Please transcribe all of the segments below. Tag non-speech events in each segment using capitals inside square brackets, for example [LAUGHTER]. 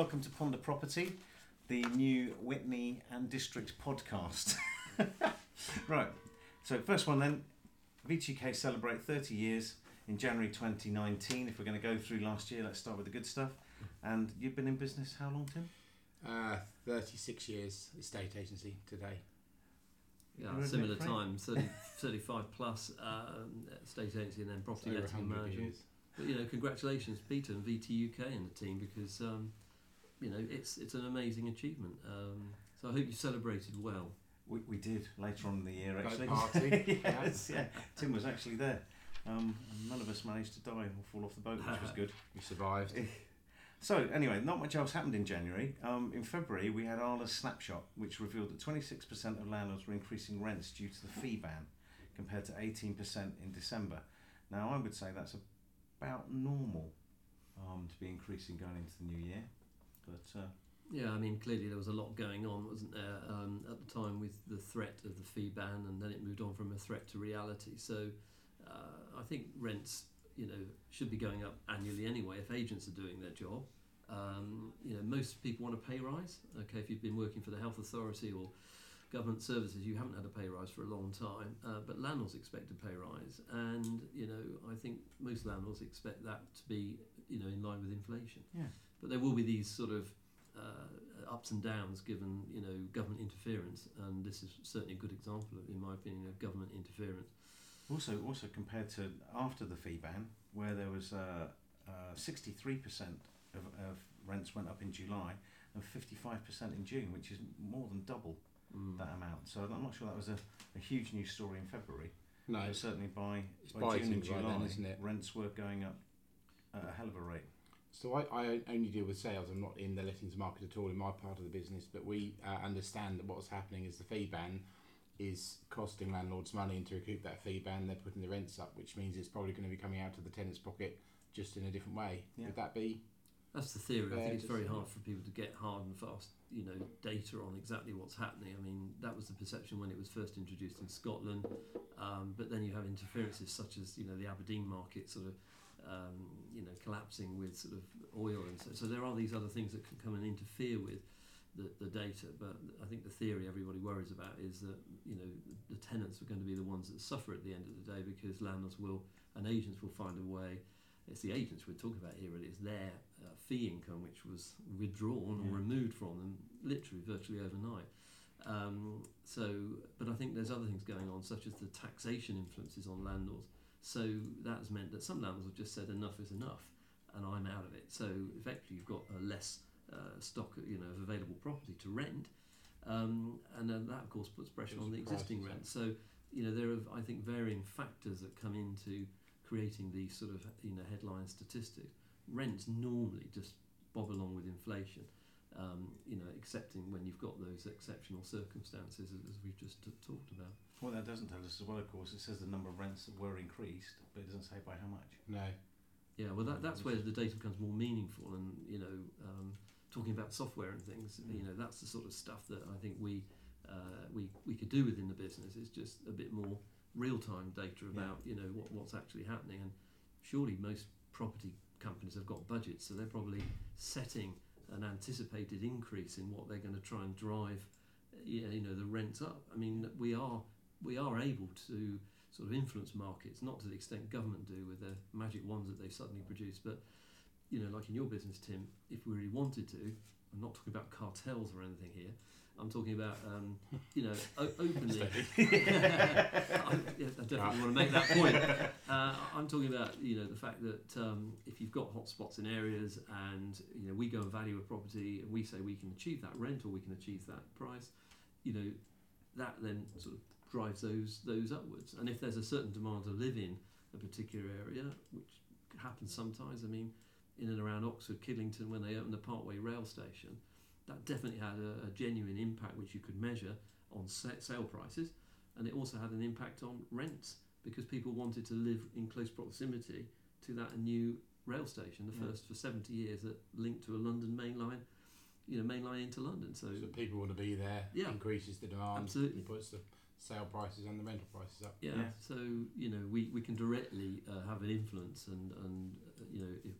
welcome to Ponder Property, the new Witney and District podcast. [LAUGHS] right, so first one then VTK celebrate 30 years in January 2019. If we're going to go through last year, let's start with the good stuff. And you've been in business how long, Tim? Uh, 36 years estate agency today. Yeah, You're similar time, [LAUGHS] 30, 35 plus um, state agency and then property Over letting and 100 management. years. But you know, congratulations, Peter and VT UK and the team because um, you know it's it's an amazing achievement. Um, so I hope you celebrated well. We, we did later on in the year, Boat actually. party. [LAUGHS] yes, yeah. Tim was actually there. Um, none of us managed to die or fall off the boat, which was [LAUGHS] good. We survived. [LAUGHS] So, anyway, not much else happened in January. Um, in February, we had Arla's snapshot, which revealed that 26% of landlords were increasing rents due to the fee ban, compared to 18% in December. Now, I would say that's about normal um, to be increasing going into the new year. But uh, Yeah, I mean clearly there was a lot going on, wasn't there, um, at the time with the threat of the fee ban, and then it moved on from a threat to reality. So uh, I think rents, you know, should be going up annually anyway if agents are doing their job. Um, you know, most people want a pay rise. Okay, if you've been working for the health authority or government services, you haven't had a pay rise for a long time. Uh, but landlords expect a pay rise, and you know, I think most landlords expect that to be, you know, in line with inflation. yeah, But there will be these sort of uh, ups and downs given you know government interference, and this is certainly a good example, of, in my opinion, of government interference. Also, also compared to after the fee ban, where there was uh, uh, 63% of, of rents went up in July and 55% in June, which is more than double Mm. that amount. So I'm not sure that was a, a huge news story in February. No, But certainly by, it's by June and July, then, isn't it? rents were going up at a hell of a rate. So I, I only deal with sales. I'm not in the lettings market at all in my part of the business. But we uh, understand that what's happening is the fee ban is costing landlords money, and to recoup that fee ban, they're putting the rents up, which means it's probably going to be coming out of the tenant's pocket just in a different way. Yeah. Would that be? That's the theory. I think it's very hard for people to get hard and fast, you know, data on exactly what's happening. I mean, that was the perception when it was first introduced in Scotland. Um, but then you have interferences such as, you know, the Aberdeen market sort of, um, you know, collapsing with sort of oil and so. So there are these other things that can come and interfere with the, the data. But I think the theory everybody worries about is that, you know, the tenants are going to be the ones that suffer at the end of the day because landlords will and agents will find a way it's the agents we're talking about here. Really, it's their uh, fee income which was withdrawn Yeah. or removed from them literally, virtually overnight. Um, so, but I think there's other things going on, such as the taxation influences on landlords. So that has meant that some landlords have just said enough is enough, and I'm out of it. So effectively, you've got a less uh, stock, you know, of available property to rent, um, and then that of course puts pressure on the the existing rent. So you know, there are I think varying factors that come into creating these sort of you know headline statistics. Rents normally just bob along with inflation, um, you know, excepting when you've got those exceptional circumstances as, as we've just t- talked about. What that doesn't tell us as well, of course, it says the number of rents that were increased, but it doesn't say by how much. No. Yeah, well, that, that's where the data becomes more meaningful, and you know, um, talking about software and things, you know, that's the sort of stuff that I think we uh, we we could do within the business. It's just a bit more real time data about you know what, what's actually happening, and surely most property companies have got budgets, so they're probably setting an anticipated increase in what they're going to try and drive, yeah, you know, the rents up. I mean, we are we are able to sort of influence markets, not to the extent government do with their magic wands that they've suddenly produced, but you know, like in your business, Tim, if we really wanted to, I'm not talking about cartels or anything here. I'm talking about, um, you know, o- [LAUGHS] openly. [LAUGHS] I, yeah, I definitely want to make that point. [LAUGHS] Uh, I'm talking about, you know, the fact that um, if you've got hotspots in areas, and you know, we go and value a property, and we say we can achieve that rent or we can achieve that price, you know, that then sort of drives those those upwards. And if there's a certain demand to live in a particular area, which happens sometimes, I mean, in and around Oxford, Kidlington, when they opened the Parkway rail station, that definitely had a, a genuine impact which you could measure on sa- sale prices, and it also had an impact on rents because people wanted to live in close proximity to that new rail station, the Yeah. first for 70 years that linked to a London main line, you know, main line into London. So, So people want to be there. Yeah. Increases the demand. Absolutely. Puts the sale prices and the rental prices up. yeah, Yeah. so you know, we, we can directly uh, have an influence, and and uh, you know, if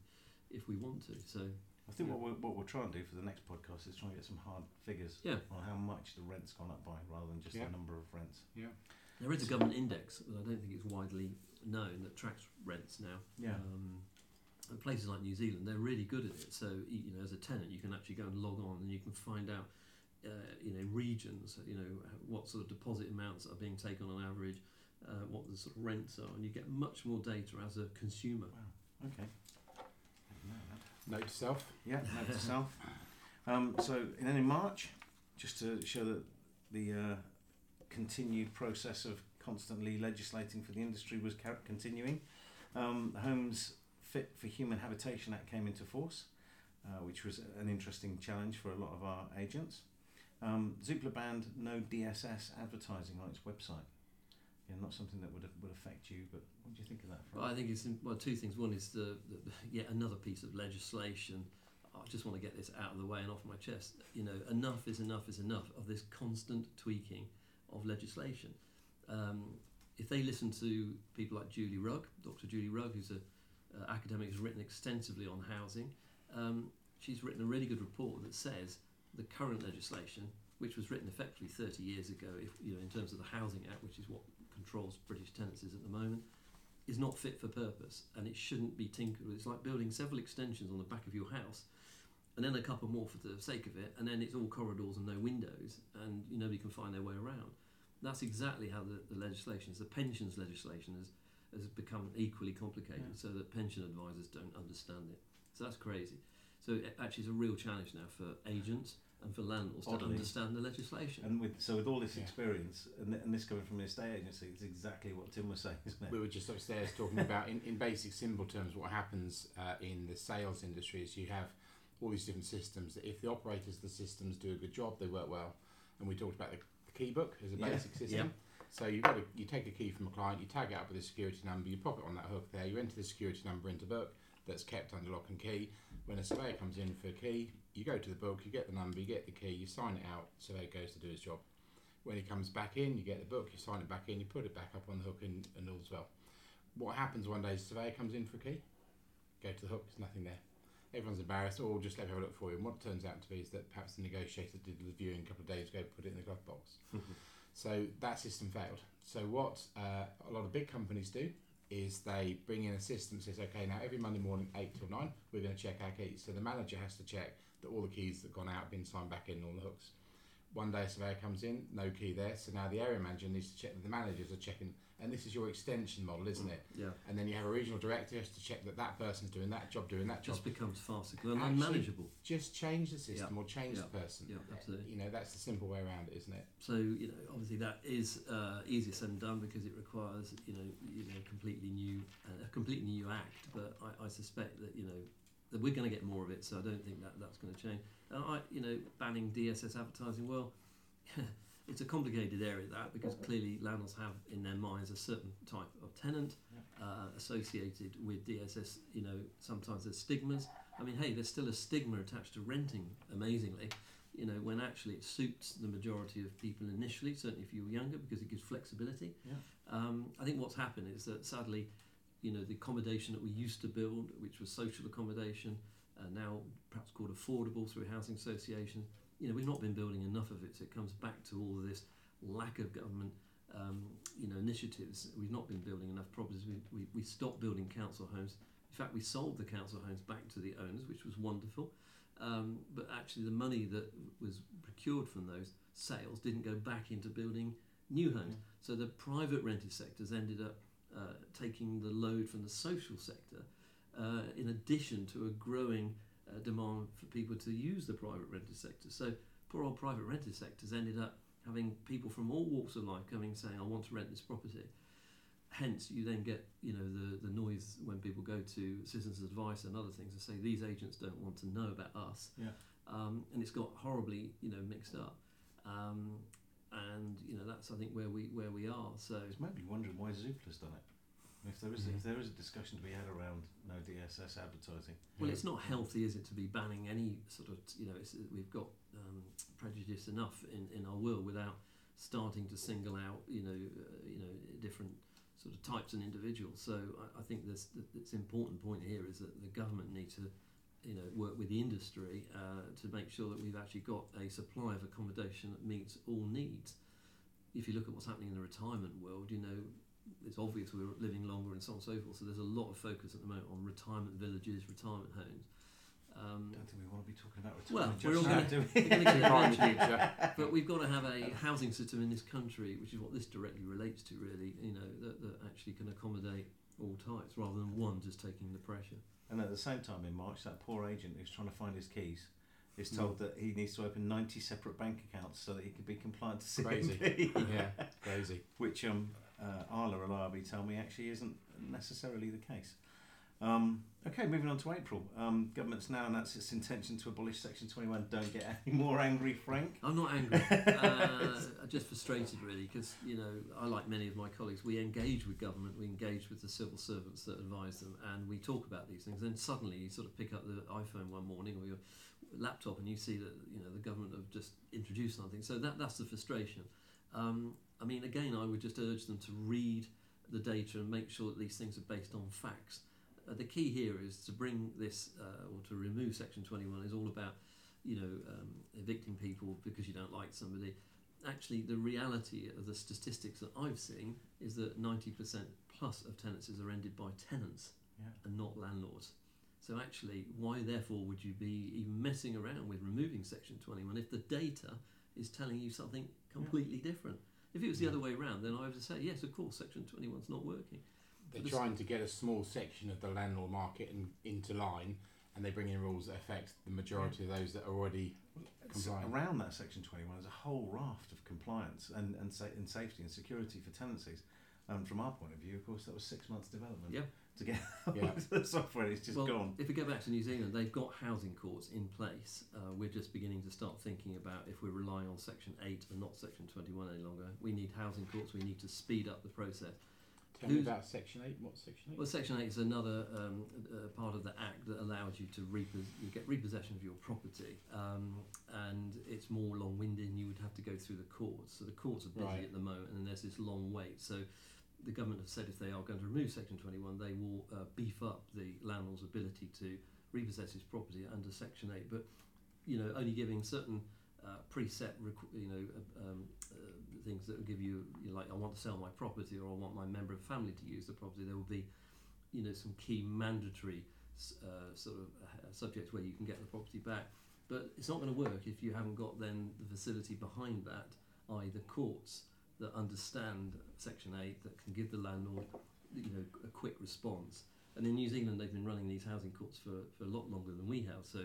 if we want to. So I think Yeah. what we're, what we'll try and do for the next podcast is try and get some hard figures Yeah. on how much the rent's gone up by, rather than just Yeah. the number of rents. Yeah. There is a government index, but I don't think it's widely known that tracks rents now. Yeah. Um, and places like New Zealand, they're really good at it. So you know, as a tenant, you can actually go and log on and you can find out, uh, you know, regions. You know, what sort of deposit amounts are being taken on average, uh, what the sort of rents are, and you get much more data as a consumer. Wow. Okay. Didn't know that. Note to self. Yeah, note to self. Um, so, and then in March, just to show that the uh, continued process of constantly legislating for the industry was car- continuing, um, the Homes Fit for Human Habitation Act came into force, uh, which was an interesting challenge for a lot of our agents. Um, Zoopla banned no DSS advertising on its website. Yeah, not something that would would affect you, but what do you think of that? Well, I think it's well two things. One is the, the yet another piece of legislation. I just want to get this out of the way and off my chest. You know, enough is enough is enough of this constant tweaking of legislation. Um, if they listen to people like Julie Rugg, Dr. Julie Rugg, who's a uh, academic who's written extensively on housing, um, she's written a really good report that says the current legislation, which was written effectively 30 years ago, if you know, in terms of the Housing Act, which is what controls British tenancies at the moment, is not fit for purpose and it shouldn't be tinkered with. It's like building several extensions on the back of your house and then a couple more for the sake of it and then it's all corridors and no windows and you nobody can find their way around. That's exactly how the, the legislation. The pensions legislation has, has become equally complicated Yeah. so that pension advisors don't understand it. So that's crazy. So it actually is a real challenge now for agents and for landlords to understand the legislation. And with so with all this Yeah. experience, and, th- and this coming from an estate agency, it's exactly what Tim was saying, isn't it? We were just upstairs talking [LAUGHS] about, in, in basic, simple terms, what happens uh, in the sales industry is you have all these different systems. That if the operators of the systems do a good job, they work well. And we talked about the, the key book as a Yeah. basic system. So you got a, you take a key from a client, you tag it up with a security number, you pop it on that hook there, you enter the security number into book that's kept under lock and key. When a surveyor comes in for a key, you go to the book, you get the number, you get the key, you sign it out, surveyor goes to do his job. When he comes back in, you get the book, you sign it back in, you put it back up on the hook and, and all's well. What happens one day is the surveyor comes in for a key, go to the hook, there's nothing there. Everyone's embarrassed, or just let me have a look for you. And what it turns out to be is that perhaps the negotiator did the viewing a couple of days ago, put it in the glove box. [LAUGHS] So that system failed. So what uh, a lot of big companies do is they bring in a system that says, okay, now every Monday morning, 8 till 9, we're going to check our keys. So the manager has to check that all the keys that have gone out have been signed back in on the hooks. One day a surveyor comes in, no key there, so now the area manager needs to check that the managers are checking. And this is your extension model, isn't it? yeah, And then you have a regional director who has to check that that person's doing that job, doing that job. just becomes farcical and Actually- unmanageable. Just change the system or change Yeah. the person. Yeah, absolutely. You know, that's the simple way around it, isn't it? So you know, obviously that is uh, easier said than done because it requires you know you know completely new uh, a completely new act. But I, I suspect that you know we're going to get more of it. So I don't think that that's going to change. And I you know banning DSS advertising. Well, [LAUGHS] it's a complicated area that because clearly landlords have in their minds a certain type of tenant uh, associated with DSS. You know sometimes there's stigmas. I mean, hey, there's still a stigma attached to renting. Amazingly, you know, when actually it suits the majority of people initially, certainly if you're younger, because it gives flexibility. Yeah. Um, I think what's happened is that sadly, you know, the accommodation that we used to build, which was social accommodation, uh, now perhaps called affordable through housing associations, you know, we've not been building enough of it. So it comes back to all of this lack of government, um, you know, initiatives. We've not been building enough properties. We, we, we stopped building council homes. In fact, we sold the council homes back to the owners, which was wonderful. Um, but actually, the money that was procured from those sales didn't go back into building new homes. So the private rented sectors ended up uh, taking the load from the social sector, uh, in addition to a growing uh, demand for people to use the private rented sector. So poor old private rented sectors ended up having people from all walks of life coming saying, "I want to rent this property." Hence, you then get you know the, the noise when people go to citizens' advice and other things and say these agents don't want to know about us, Yeah. um, and it's got horribly you know mixed up, um, and you know that's I think where we where we are. So It's maybe wondering why Zoopla's done it. If there is if there is a discussion to be had around no DSS advertising, Well, it's not healthy, is it, to be banning any sort of, you know, it's, we've got um, prejudice enough in, in our world without starting to single out, you know, uh, you know, different sort of types and individuals. So I, I think this, the, this important point here is that the government need to you know, work with the industry uh, to make sure that we've actually got a supply of accommodation that meets all needs. If you look at what's happening in the retirement world, you know, it's obvious we're living longer and so on and so forth. So there's a lot of focus at the moment on retirement villages, retirement homes. Um, I don't think we want to be talking about Well, retirement we're all just gonna- do we? we're gonna get Right in the eventually. future. but we've got to have a housing system in this country, which is what this directly relates to, really. You know, that, that actually can accommodate all types, rather than one just taking the pressure. And at the same time, in March, that poor agent who's trying to find his keys is Mm. told that he needs to open 90 separate bank accounts so that he can be compliant to [LAUGHS] Crazy. Yeah, crazy. [LAUGHS] Which um, uh, Arla reliably tell me actually isn't necessarily the case. Um, okay, moving on to April. Um, government's now announced its intention to abolish Section 21. Don't get [LAUGHS] any more angry, Frank. I'm not angry. [LAUGHS] uh, I'm just frustrated, really, because you know I, like many of my colleagues, we engage with government, we engage with the civil servants that advise them, and we talk about these things. Then suddenly, you sort of pick up the iPhone one morning or your laptop, and you see that you know the government have just introduced something. So that that's the frustration. Um, I mean, again, I would just urge them to read the data and make sure that these things are based on facts. Uh, the key here is to bring this uh, or to remove Section 21 is all about you know, um, evicting people because you don't like somebody. Actually, the reality of the statistics that I've seen is that 90% plus of tenancies are ended by tenants Yeah. and not landlords. So actually, why therefore would you be even messing around with removing Section 21 if the data is telling you something completely different? If it was the Yeah. other way around, then I would say yes, of course, Section 21's not working. They're But this- trying to get a small section of the landlord market in, into line, and they bring in rules that affect the majority of those that are already. It's Compliant. around that Section 21 there's a whole raft of compliance and, and, sa- and safety and security for tenancies. Um, from our point of view, of course, that was six months development Yeah. to get [LAUGHS] Yeah. [LAUGHS] the software. It's just well, gone. If we go back to New Zealand, they've got housing courts in place. Uh, we're just beginning to start thinking about if we're relying on Section 8 and not Section 21 any longer. We need housing courts, we need to speed up the process. Tell me about Section Eight. What's Section Eight? Well, Section 8 is another um, uh, part of the Act that allows you to repos- you get repossession of your property, um, and it's more long winded and you would have to go through the courts. So the courts are busy Right. at the moment, and there's this long wait. So the government have said if they are going to remove Section 21, they will uh, beef up the landlord's ability to repossess his property under Section 8, but you know, only giving certain uh, preset, requ- you know, uh, um, uh, things that will give you, you know, like, I want to sell my property or I want my member of family to use the property. There will be, you know, some key mandatory uh, sort of uh, subjects where you can get the property back. But it's not going to work if you haven't got then the facility behind that, i.e., the courts that understand Section 8 that can give the landlord, you know, a quick response. And in New Zealand, they've been running these housing courts for, for a lot longer than we have. So,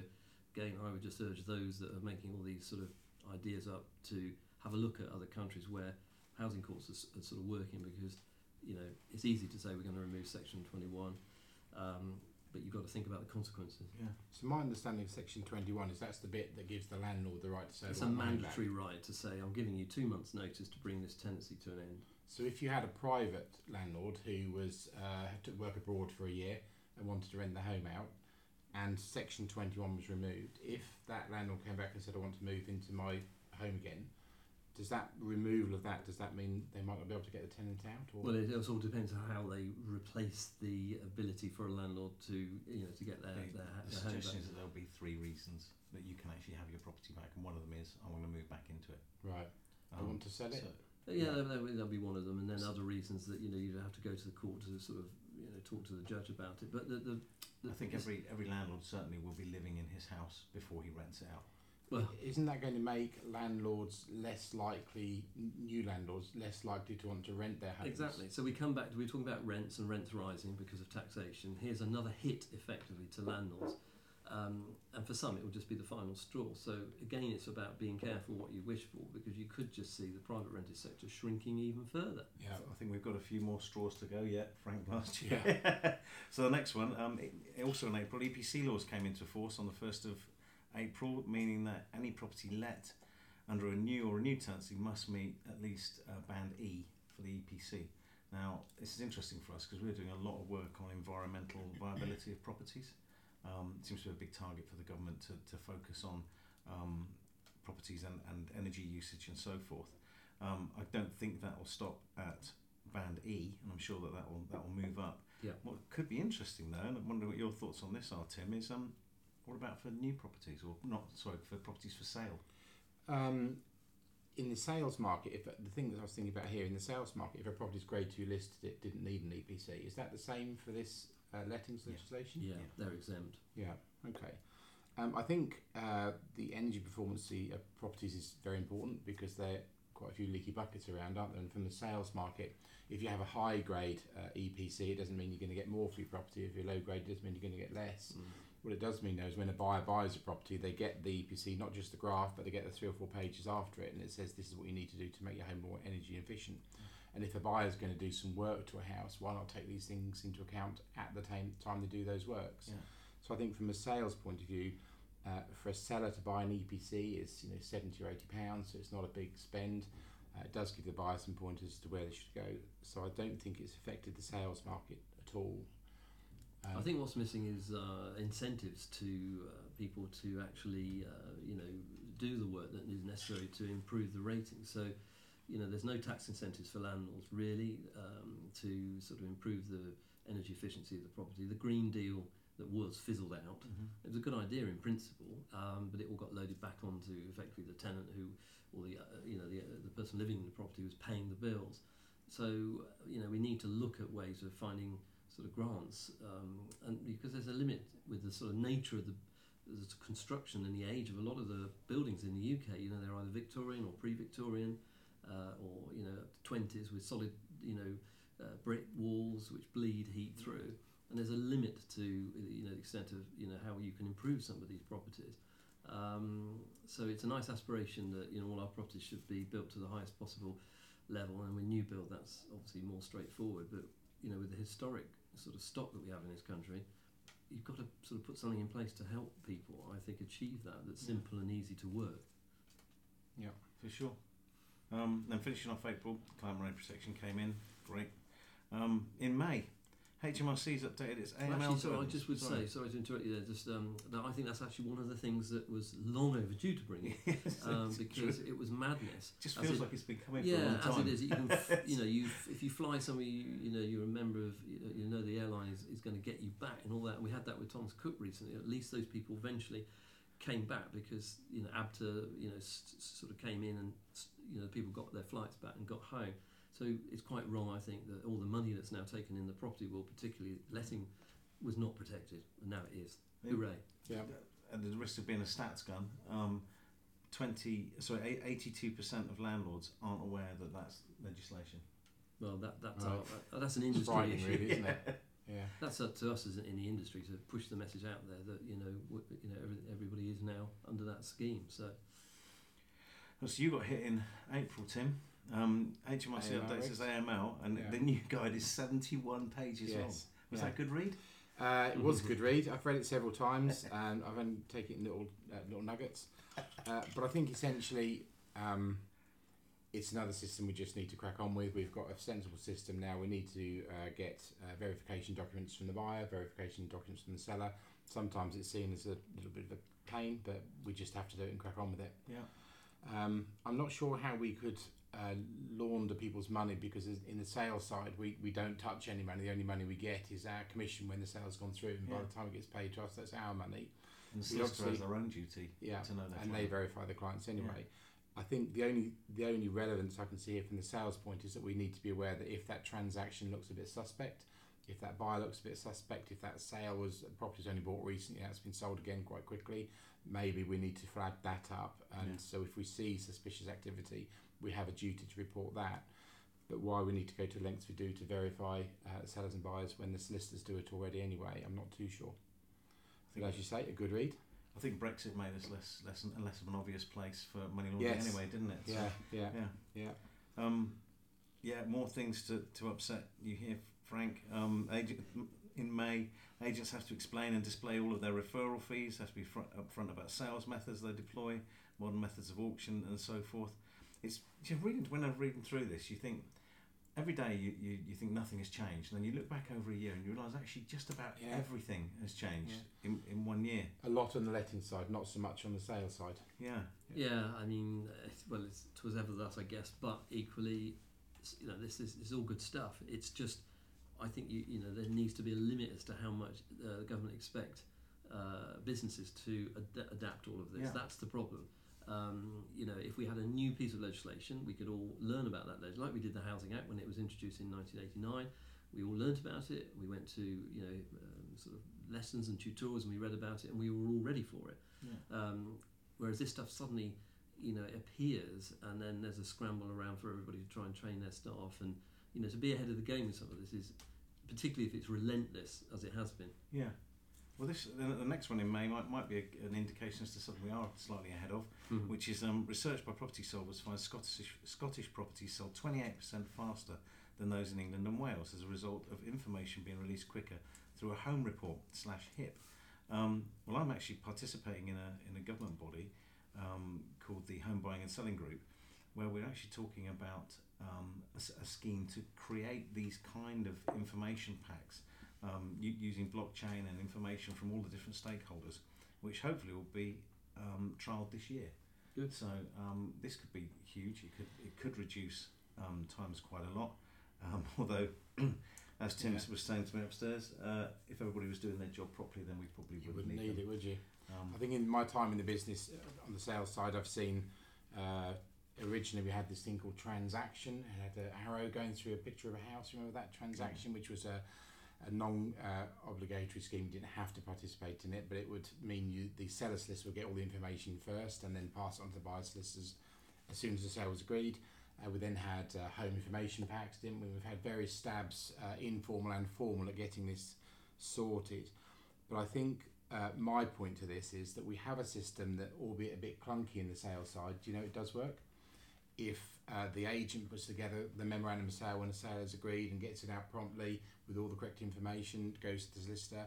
again, I would just urge those that are making all these sort of ideas up to have a look at other countries where housing courts are, are sort of working because, you know, it's easy to say we're going to remove Section 21, um, but you've got to think about the consequences. Yeah. So my understanding of Section Twenty-one is that's the bit that gives the landlord the right to say. It's a want back." mandatory right to say, I'm giving you two months' notice to bring this tenancy to an end. So if you had a private landlord who was uh, had to work abroad for a year and wanted to rent the home out, and Section Twenty One was removed, if that landlord came back and said, "I want to move into my home again," does that removal of that does that mean they might not be able to get the tenant out? Or Well, it also depends on how they replace the ability for a landlord to, you know, to get their, The- their, the their home suggestion is that there'll be three reasons that you can actually have your property back, and one of them is I want to move back into it. right, I Um, want to sell it. so- Yeah, that that'll, that'll be one of them, and then other reasons that you know you'd have to go to the court to sort of you know talk to the judge about it. But the, the, the I think every every landlord certainly will be living in his house before he rents it out. Well, Isn't that going to make landlords less likely, new landlords less likely to want to rent their homes? Exactly. So we come back to we're talking about rents and rents rising because of taxation. Here's another hit effectively to landlords. Um, and for some, it will just be the final straw. So again, it's about being careful what you wish for because you could just see the private rented sector shrinking even further. Yeah. I think we've got a few more straws to go yet, Frank, last year. [LAUGHS] so the next one, um, it, also in April, EPC laws came into force on the 1st of April, meaning that any property let under a new or renewed tenancy must meet at least uh, band E for the EPC. Now, this is interesting for us because we're doing a lot of work on environmental [CLEARS THROAT] viability of properties. Um, it seems to be a big target for the government to, to focus on um, properties and, and energy usage and so forth. Um, I don't think that will stop at band E, and I'm sure that that will that will move up. Yeah. What could be interesting though, and I wonder what your thoughts on this are, Tim, is um, What about for new properties, or not? Sorry, for properties for sale. Um, in the sales market, if the thing that I was thinking about here in the sales market, if a property's grade two listed, it didn't need an EPC. Is that the same for this uh, lettings legislation? Yeah, Yeah. they're exempt. Yeah. Okay. Um, I think uh, the energy performance of properties is very important because there are quite a few leaky buckets around, aren't there? And from the sales market, if you have a high grade uh, EPC, it doesn't mean you're going to get more for your property. If you're low grade, it doesn't mean you're going to get less. What it does mean though is when a buyer buys a property, they get the EPC, not just the graph, but they get the three or four pages after it, and it says this is what you need to do to make your home more energy efficient. And if a buyer is going to do some work to a house, why not take these things into account at the time time they do those works? Yeah. So I think from a sales point of view, uh, for a seller to buy an EPC is you know seventy or eighty pounds, so it's not a big spend. Uh, it does give the buyer some pointers to where they should go. So I don't think it's affected the sales market at all. Um, I think what's missing is uh, incentives to uh, people to actually, uh, you know, do the work that is necessary to improve the rating. So, you know, there's no tax incentives for landlords really um, to sort of improve the energy efficiency of the property. The Green Deal that was fizzled out. It was a good idea in principle, um, but it all got loaded back onto effectively the tenant who, or the uh, you know the, uh, the person living in the property was paying the bills. So uh, you know we need to look at ways of finding sort of grants, um, and because there's a limit with the sort of nature of the, the construction and the age of a lot of the buildings in the UK. You know they're either Victorian or pre-Victorian, uh, or you know twenties with solid you know uh, brick walls which bleed heat through and there's a limit to you know the extent of you know how you can improve some of these properties. Um, so it's a nice aspiration that you know all our properties should be built to the highest possible level, and with new build that's obviously more straightforward. But you know with the historic sort of stock that we have in this country, you've got to sort of put something in place to help people. I think achieve that that's Yeah. simple and easy to work. Yeah, for sure. Um, then finishing off April, client money protection came in. Great. Um, in May, HMRC's updated its AML. actually, sorry, I just would Sorry. say, sorry to interrupt you there, just um, that I think that's actually one of the things that was long overdue to bring in, [LAUGHS] Yes, um, because true. it was madness. it just as feels it- like it's been coming for a Yeah, long as time. it is, you can, [LAUGHS] f- you know, you if you fly somewhere, you, you know, you're a member of, you know, you know the airline is, is going to get you back and all that. And we had that with Thomas Cook recently. At least those people eventually came back because you know ABTA, you know, sort of came in and you know people got their flights back and got home. So it's quite wrong, I think, that all the money that's now taken in the property world, particularly letting, was not protected, and now it is. Yeah. Hooray! Yeah. At the risk of being a stats gun, um, 20, sorry, 82% of landlords aren't aware that that's legislation. Well, that that's Right. our, that, that's an industry issue. really, isn't it? [LAUGHS] Yeah. That's up to us as in the industry to push the message out there that you know w- you know every, everybody is now under that scheme. So So you got hit in April, Tim. Um, HMRC updates its AML, and Yeah. the new guide is 71 pages long. Was Yeah. that a good read? Uh, it was a [LAUGHS] good read. I've read it several times, [LAUGHS] and I've only taken it in little uh, little nuggets. Uh, but I think essentially, um, it's another system we just need to crack on with. We've got a sensible system now. We need to uh, get uh, verification documents from the buyer, verification documents from the seller. Sometimes it's seen as a little bit of a pain, but we just have to do it and crack on with it. Yeah. Um, I'm not sure how we could uh, launder people's money because in the sales side, we, we don't touch any money. The only money we get is our commission when the sale's gone through, and by the time it gets paid to us, that's our money. And the solicitor has their own duty Yeah, to know that. and they verify the clients anyway. Yeah. I think the only the only relevance I can see here from the sales point is that we need to be aware that if that transaction looks a bit suspect, if that buyer looks a bit suspect, if that sale was property's only bought recently, and it's been sold again quite quickly, maybe we need to flag that up. And Yeah. so if we see suspicious activity, we have a duty to report that. But why we need to go to lengths we do to verify uh, sellers and buyers when the solicitors do it already anyway, I'm not too sure. I But as you say, a good read. I think Brexit made us less, less, and less of an obvious place for money laundering Yes. anyway, didn't it? So, Yeah, yeah, yeah. yeah. Um, yeah, more things to, to upset you here, Frank. Um, agent, in May, agents have to explain and display all of their referral fees, have to be front, upfront about sales methods they deploy, modern methods of auction, and so forth. It's you reading when I'm reading through this, you think every day you, you, you think nothing has changed, and then you look back over a year and you realise actually just about Yeah. everything has changed in, in one year. A lot on the letting side, not so much on the sales side. Yeah, yeah, I mean, uh, well, it's, it was ever thus, I guess. But equally, you know, this is, this is all good stuff. It's just, I think you you know there needs to be a limit as to how much uh, the government expect uh, businesses to ad- adapt all of this. Yeah. That's the problem. Um, you know, if we had a new piece of legislation, we could all learn about that legislation, like we did the Housing Act when it was introduced in 1989. We all learnt about it. We went to you know um, sort of lessons and tutorials, and we read about it, and we were all ready for it. Yeah. Um, whereas this stuff suddenly, you know, appears, and then there's a scramble around for everybody to try and train their staff, and you know, to be ahead of the game with some of this is, particularly if it's relentless as it has been. Yeah. Well, this the, the next one in May might, might be a, an indication as to something we are slightly ahead of, Mhm. which is um, research by Property Solvers finds Scottish Scottish properties sell 28% faster than those in England and Wales as a result of information being released quicker through a home report slash HIP. Um, well, I'm actually participating in a in a government body um, called the Home Buying and Selling Group, where we're actually talking about um, a, a scheme to create these kind of information packs um, using blockchain and information from all the different stakeholders, which hopefully will be um, trialled this year. Good. So um, this could be huge. It could it could reduce um, times quite a lot. Um, [LAUGHS] although, [CLEARS THROAT] as Tim Yeah. was saying to me upstairs, uh, if everybody was doing their job properly, then we probably You wouldn't, need, need it, would you? Um, I think in my time in the business, uh, on the sales side, I've seen uh, originally we had this thing called transaction. It had an arrow going through a picture of a house. Remember that transaction, which was a, a non uh, scheme. You didn't have to participate in it, but it would mean you the sellers list would get all the information first and then pass it on to the buyer solicitors as soon as the sale was agreed. Uh, we then had uh, home information packs, didn't we? We've had various stabs, uh, informal and formal, at getting this sorted. But I think uh, my point to this is that we have a system that, albeit a bit clunky in the sales side, do you know it does work? If uh, the agent puts together the memorandum of sale when a sale is agreed and gets it out promptly with all the correct information, goes to the solicitor,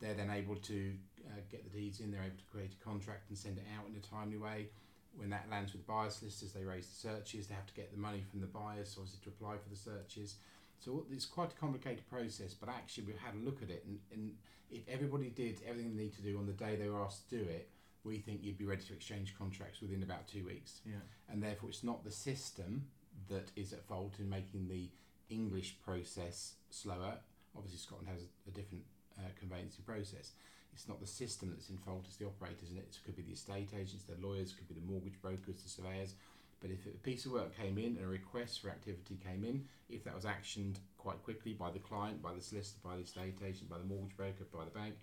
they're then able to uh, get the deeds in, they're able to create a contract and send it out in a timely way. When that lands with buyer solicitors, they raise the searches, they have to get the money from the buyers, obviously, to apply for the searches. So it's quite a complicated process, but actually, we've had a look at it, and, and if everybody did everything they need to do on the day they were asked to do it, we think you'd be ready to exchange contracts within about two weeks. yeah. And therefore, it's not the system that is at fault in making the English process slower. Obviously, Scotland has a different uh, conveyancing process. It's not the system that's in fault, it's the operators, and it could be the estate agents, the lawyers, could be the mortgage brokers, the surveyors. But if a piece of work came in and a request for activity came in, if that was actioned quite quickly by the client, by the solicitor, by the estate agent, by the mortgage broker, by the bank,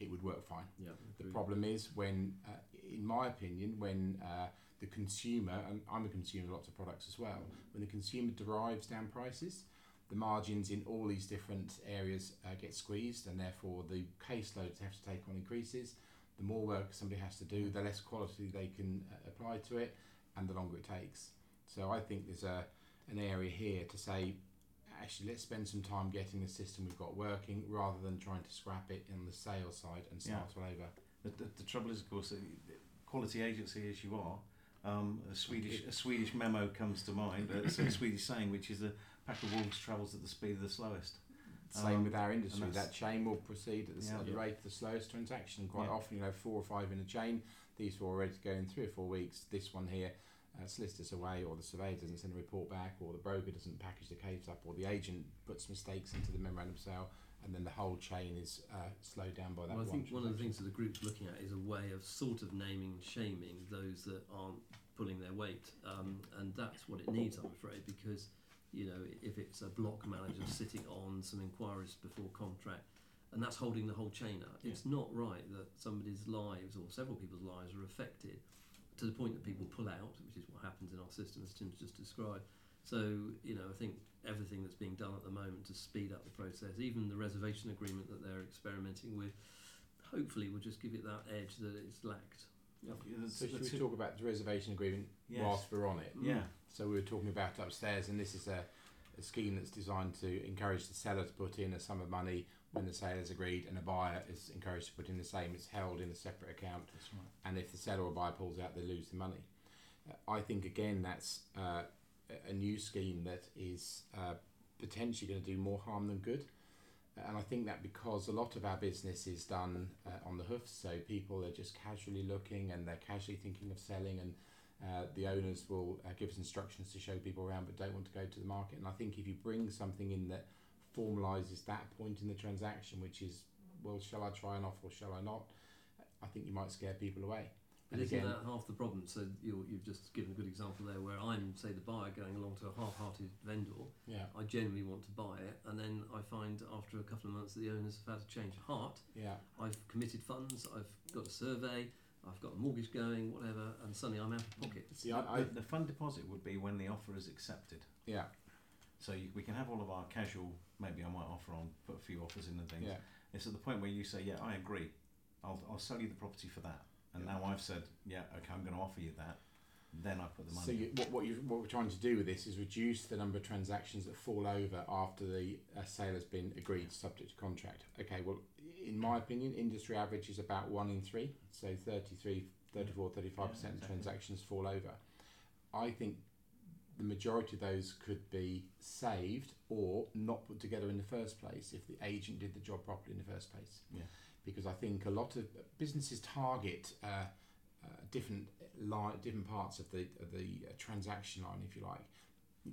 it would work fine. Yeah. The problem is when, uh, in my opinion, when uh, the consumer, and I'm a consumer of lots of products as well, when the consumer derives down prices, the margins in all these different areas uh, get squeezed, and therefore the caseload they have to take on increases. The more work somebody has to do, the less quality they can uh, apply to it, and the longer it takes. So I think there's a an area here to say, actually, let's spend some time getting the system we've got working, rather than trying to scrap it on the sales side and start all over. The, the, the trouble is, of course, that quality agency as you are, um, a Swedish a Swedish memo comes to mind, uh, a [LAUGHS] Swedish saying, which is a pack of wolves travels at the speed of the slowest. Same Um, with our industry. That chain will proceed at the, s- Yeah. the Yeah. rate of the slowest transaction. Quite Yeah. often, you know, four or five in a chain. These four are ready to go in three or four weeks. This one here, uh, solicitor's away, or the surveyor doesn't send a report back, or the broker doesn't package the case up, or the agent puts mistakes into the memorandum sale, and then the whole chain is uh, slowed down by that Well, I think one of the things that the group's looking at is a way of sort of naming and shaming those that aren't pulling their weight, um, and that's what it needs, I'm afraid, because you know if it's a block manager sitting on some inquiries before contract, and that's holding the whole chain up, it's not right that somebody's lives or several people's lives are affected to the point that people pull out, which is what happens in our system, as Tim's just described. So, you know, I think everything that's being done at the moment to speed up the process, even the reservation agreement that they're experimenting with, hopefully will just give it that edge that it's lacked. Yeah, the- So the should we talk about the reservation agreement Yes. whilst we're on it? Yeah, So we were talking about upstairs, and this is a, a scheme that's designed to encourage the seller to put in a sum of money when the sale is agreed, and a buyer is encouraged to put in the same. It's held in a separate account, that's right. and if the seller or buyer pulls out, they lose the money. Uh, I think again that's uh, a- a new scheme that is uh, potentially going to do more harm than good. And I think that because a lot of our business is done uh, on the hoof, so people are just casually looking and they're casually thinking of selling, and uh, the owners will uh, give us instructions to show people around but don't want to go to the market. And I think if you bring something in that formalises that point in the transaction, which is, well, shall I try an offer or shall I not? I think you might scare people away. But And isn't again- that half the problem? So you're, you've just given a good example there where I'm, say, the buyer going along to a half-hearted vendor. Yeah, I genuinely want to buy it, and then I find after a couple of months that the owners have had a change of heart. yeah, I've committed funds, I've got a survey, I've got a mortgage going, whatever, and suddenly I'm out of pocket. See, I, I the, the fund deposit would be when the offer is accepted. yeah, So you, we can have all of our casual. Maybe I might offer on put a few offers in and things. yeah. It's at the point where you say, "Yeah, I agree. I'll, I'll sell you the property for that." And Yeah. now I've said, "Yeah, okay, I'm going to offer you that." Then I put the money. So you, what what you what we're trying to do with this is reduce the number of transactions that fall over after the uh, sale has been agreed, subject to contract. Okay, well, in my opinion, industry average is about one in three, so 33, 34, 35 percent of exactly. transactions fall over. I think the majority of those could be saved or not put together in the first place if the agent did the job properly in the first place. Yeah. Because I think a lot of businesses target uh, uh, different line, different parts of the of the uh, transaction line, if you like,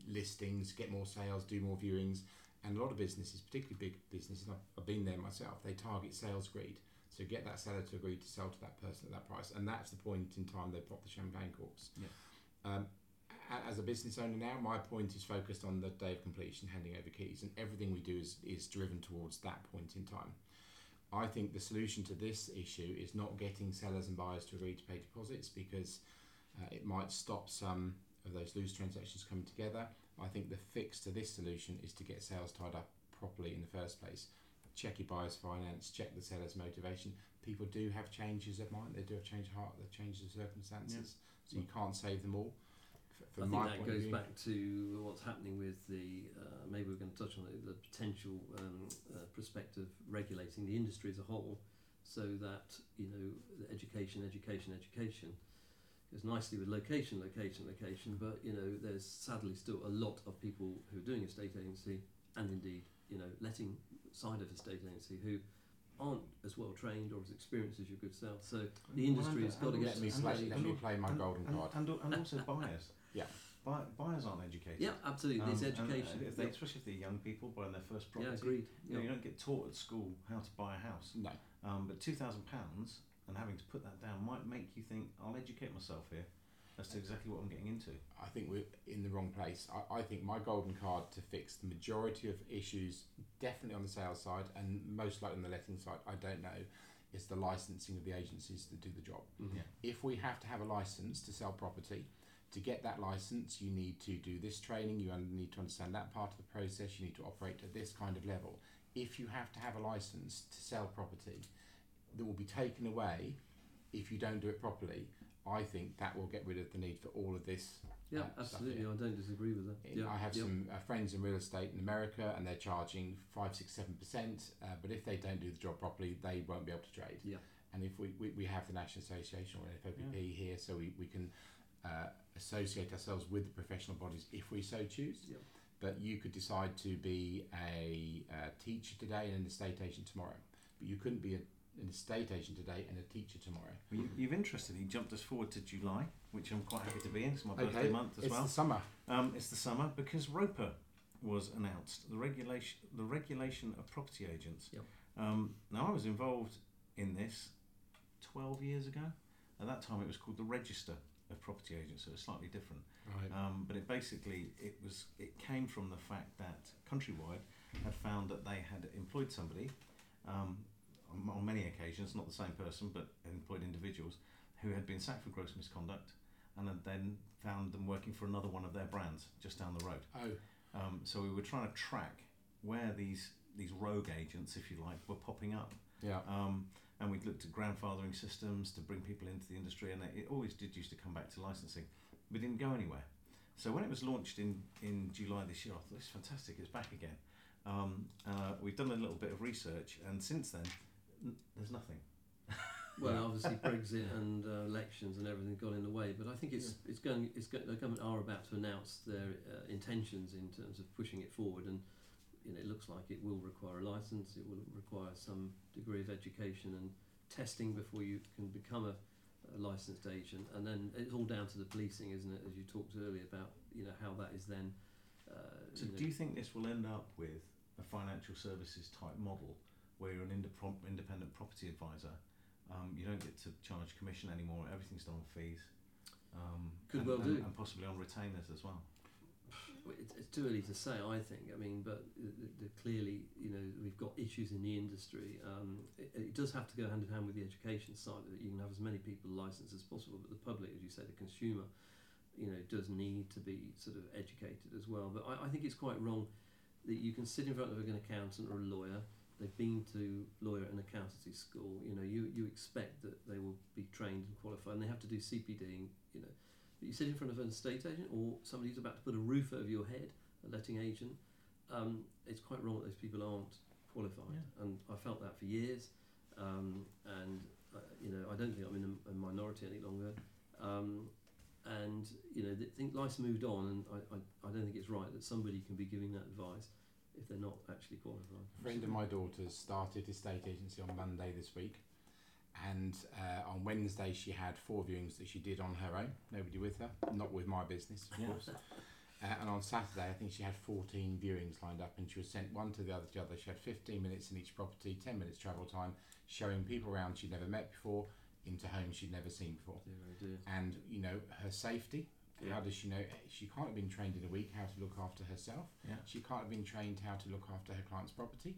listings, get more sales, do more viewings, and a lot of businesses, particularly big businesses, I've, been there myself. They target sales greed, so get that seller to agree to sell to that person at that price, and that's the point in time they pop the champagne corks. Yeah. Um, as a business owner now, my point is focused on the day of completion, handing over keys, and everything we do is, is driven towards that point in time. I think the solution to this issue is not getting sellers and buyers to agree to pay deposits because uh, it might stop some of those loose transactions coming together. I think the fix to this solution is to get sales tied up properly in the first place. Check your buyer's finance, check the seller's motivation. People do have changes of mind, they do have change of heart, they changes of circumstances, so you can't save them all. F- I think that goes back to what's happening with the, uh, maybe we're going to touch on it, the potential um, uh, prospect of regulating the industry as a whole so that, you know, education, education, education goes nicely with location, location, location, but, you know, there's sadly still a lot of people who are doing estate agency and indeed, you know, letting side of estate agency who aren't as well trained or as experienced as your good self. So the Well, industry and- has got to get let me also- play, and let me also- play my and- golden and, card. And, and also buyers. [LAUGHS] Yeah. Buy, buyers aren't educated. Yeah, absolutely. Um, it's and, uh, education. if they, yeah. especially if they're young people buying their first property. yeah, property. agreed. You, know, Yeah. you don't get taught at school how to buy a house. No, Um, but two thousand pounds and having to put that down might make you think I'll educate myself here as to exactly what I'm getting into. I think we're in the wrong place. I, I think my golden card to fix the majority of issues, definitely on the sales side and most likely on the letting side, I don't know, is the licensing of the agencies that do the job. Mhm. Yeah. If we have to have a license to sell property, to get that license, you need to do this training, you need to understand that part of the process, you need to operate at this kind of level. If you have to have a license to sell property that will be taken away if you don't do it properly, I think that will get rid of the need for all of this Yeah, uh, absolutely. I don't disagree with that. Yeah, I have yeah. some uh, friends in real estate in America, and they're charging five, six, seven percent. Uh, but if they don't do the job properly, they won't be able to trade. Yeah. And if we, we, we have the National Association or FOPP here, so we, we can uh, associate ourselves with the professional bodies if we so choose. Yeah. But you could decide to be a, uh teacher today and an estate agent tomorrow. But you couldn't be a, an estate agent today and a teacher tomorrow. Well, you, you've interestingly jumped us forward to July, which I'm quite happy to be in. It's my birthday month as it's well. It's the summer. Um, it's the summer because RoPA was announced, the regulation, the regulation of property agents. Yep. Um, now I was involved in this 12 years ago. At that time, it was called the Register of Property Agents, so it's slightly different. Right. Um, but it basically it was it came from the fact that Countrywide had found that they had employed somebody um, on, many occasions, not the same person, but employed individuals who had been sacked for gross misconduct, and had then found them working for another one of their brands just down the road. oh, Um, so we were trying to track where these these rogue agents, if you like, were popping up. yeah. Um, and we looked at grandfathering systems to bring people into the industry, and it, always did used to come back to licensing. We didn't go anywhere. So when it was launched in, in July this year, I thought it's fantastic. It's back again. Um, uh, we've done a little bit of research, and since then, there's nothing. Well, obviously [LAUGHS] Brexit and uh, elections and everything got in the way, but I think it's it's going it's go, the government are about to announce their uh, intentions in terms of pushing it forward, and you know it looks like it will require a license, it will require some degree of education and testing before you can become a, a licensed agent, and then it's all down to the policing, isn't it? As you talked earlier about you know how that is then. Uh, So you know, do you think this will end up with a financial services type model where you're an indep- independent property advisor Um, you don't get to charge commission anymore. Everything's done on fees. Um, Could and, well and, do. and possibly on retainers as well. It's, it's too early to say, I think. I mean, but the, the, clearly, you know, we've got issues in the industry. Um, it, it does have to go hand in hand with the education side that. You can have as many people licensed as possible, but the public, as you say, the consumer, you know, does need to be sort of educated as well. But I, I think it's quite wrong that you can sit in front of an accountant or a lawyer. They've been to lawyer and accountancy school. You know, you, you expect that they will be trained and qualified, and they have to do CPD. You know, but you sit in front of an estate agent or somebody who's about to put a roof over your head, a letting agent. Um, it's quite wrong that those people aren't qualified, Yeah. and I felt that for years. Um, and uh, you know, I don't think I'm in a, a minority any longer. Um, and you know, th- think life's moved on, and I, I, I don't think it's right that somebody can be giving that advice if they're not actually qualified. A friend of my daughter's started estate agency on Monday this week, and uh, on Wednesday she had four viewings that she did on her own, nobody with her, not with my business, of Yeah. course. Uh, and on Saturday, I think she had 14 viewings lined up, and she was sent one to the other to the other. She had 15 minutes in each property, 10 minutes travel time, showing people around she'd never met before, into homes she'd never seen before. Dear, oh dear. And you know her safety. Yeah. How does she know? She can't have been trained in a week how to look after herself. Yeah. She can't have been trained how to look after her client's property,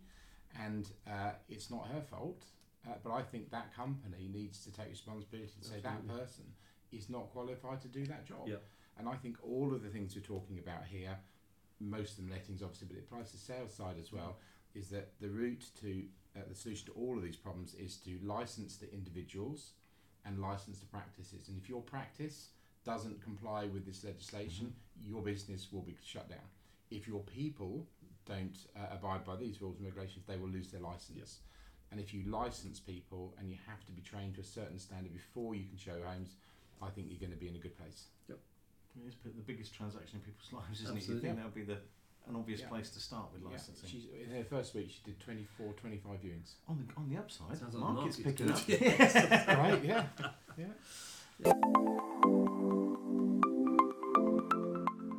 and uh, it's not her fault. Uh, but I think that company needs to take responsibility to say that person is not qualified to do that job. Yeah. And I think all of the things we're talking about here, most of them lettings obviously, but it applies to sales side as well, is that the route to uh, the solution to all of these problems is to license the individuals and license the practices. And if your practice doesn't comply with this legislation, your business will be shut down. If your people don't uh, abide by these rules and regulations, they will lose their license. And if you license people and you have to be trained to a certain standard before you can show homes, I think you're going to be in a good place. Yep. It is the biggest transaction in people's [LAUGHS] lives, isn't Absolutely. it? You think that would be the an obvious Yeah. place to start with Yeah. licensing. She's, in her first week, she did 24, 25 viewings. on the on the upside, Sounds the market's market's picking good. up. [LAUGHS] right? Yeah. Yeah. [LAUGHS]